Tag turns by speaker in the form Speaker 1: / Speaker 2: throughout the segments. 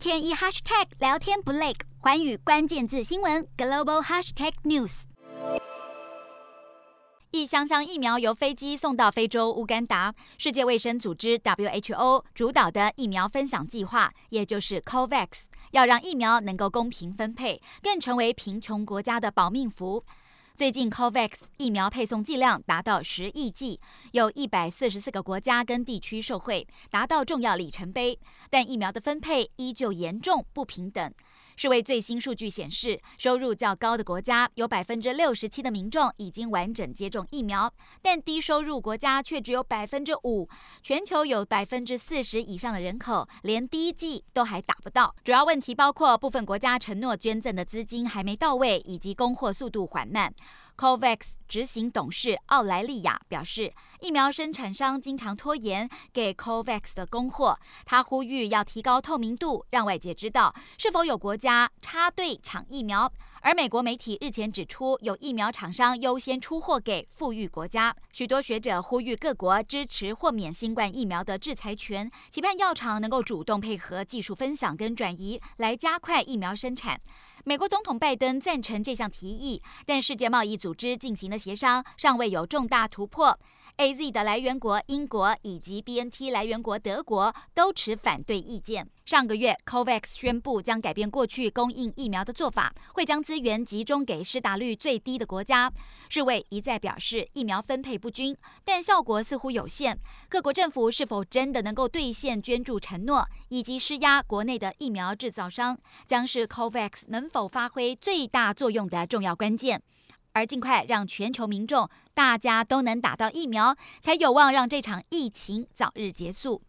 Speaker 1: 天一 hashtag 聊天不累，寰宇关键字新闻 global hashtag news。一箱箱疫苗由飞机送到非洲乌干达，世界卫生组织 WHO 主导的疫苗分享计划，也就是 COVAX，要让疫苗能够公平分配，更成为贫穷国家的保命符。最近，COVAX 疫苗配送剂量达到十亿剂，有一百四十四个国家跟地区受惠，达到重要里程碑。但疫苗的分配依旧严重不平等。世卫最新数据显示，收入较高的国家有百分之六十七的民众已经完整接种疫苗，但低收入国家却只有百分之五。全球有百分之四十以上的人口连第一剂都还打不到。主要问题包括部分国家承诺捐赠的资金还没到位，以及供货速度缓慢。COVAX 执行董事奥莱利亚表示，疫苗生产商经常拖延给 COVAX 的供货。他呼吁要提高透明度，让外界知道是否有国家插队抢疫苗。而美国媒体日前指出，有疫苗厂商优先出货给富裕国家。许多学者呼吁各国支持豁免新冠疫苗的制裁权，期盼药厂能够主动配合技术分享跟转移，来加快疫苗生产。美国总统拜登赞成这项提议，但世界贸易组织进行的协商尚未有重大突破。AZ 的来源国英国以及 BNT 来源国德国都持反对意见。上个月，COVAX 宣布将改变过去供应疫苗的做法，会将资源集中给施打率最低的国家。世卫一再表示疫苗分配不均，但效果似乎有限。各国政府是否真的能够兑现捐助承诺，以及施压国内的疫苗制造商，将是 COVAX 能否发挥最大作用的重要关键。而尽快让全球民众大家都能打到疫苗，才有望让这场疫情早日结束。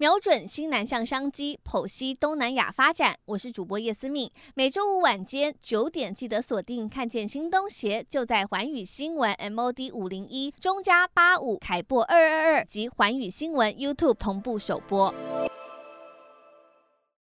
Speaker 2: 瞄准新南向商机，剖析东南亚发展。我是主播叶思敏，每周五晚间九点记得锁定。看见新东协就在环宇新闻 MOD 五零一中加八五凯播二二二及环宇新闻 YouTube 同步首播。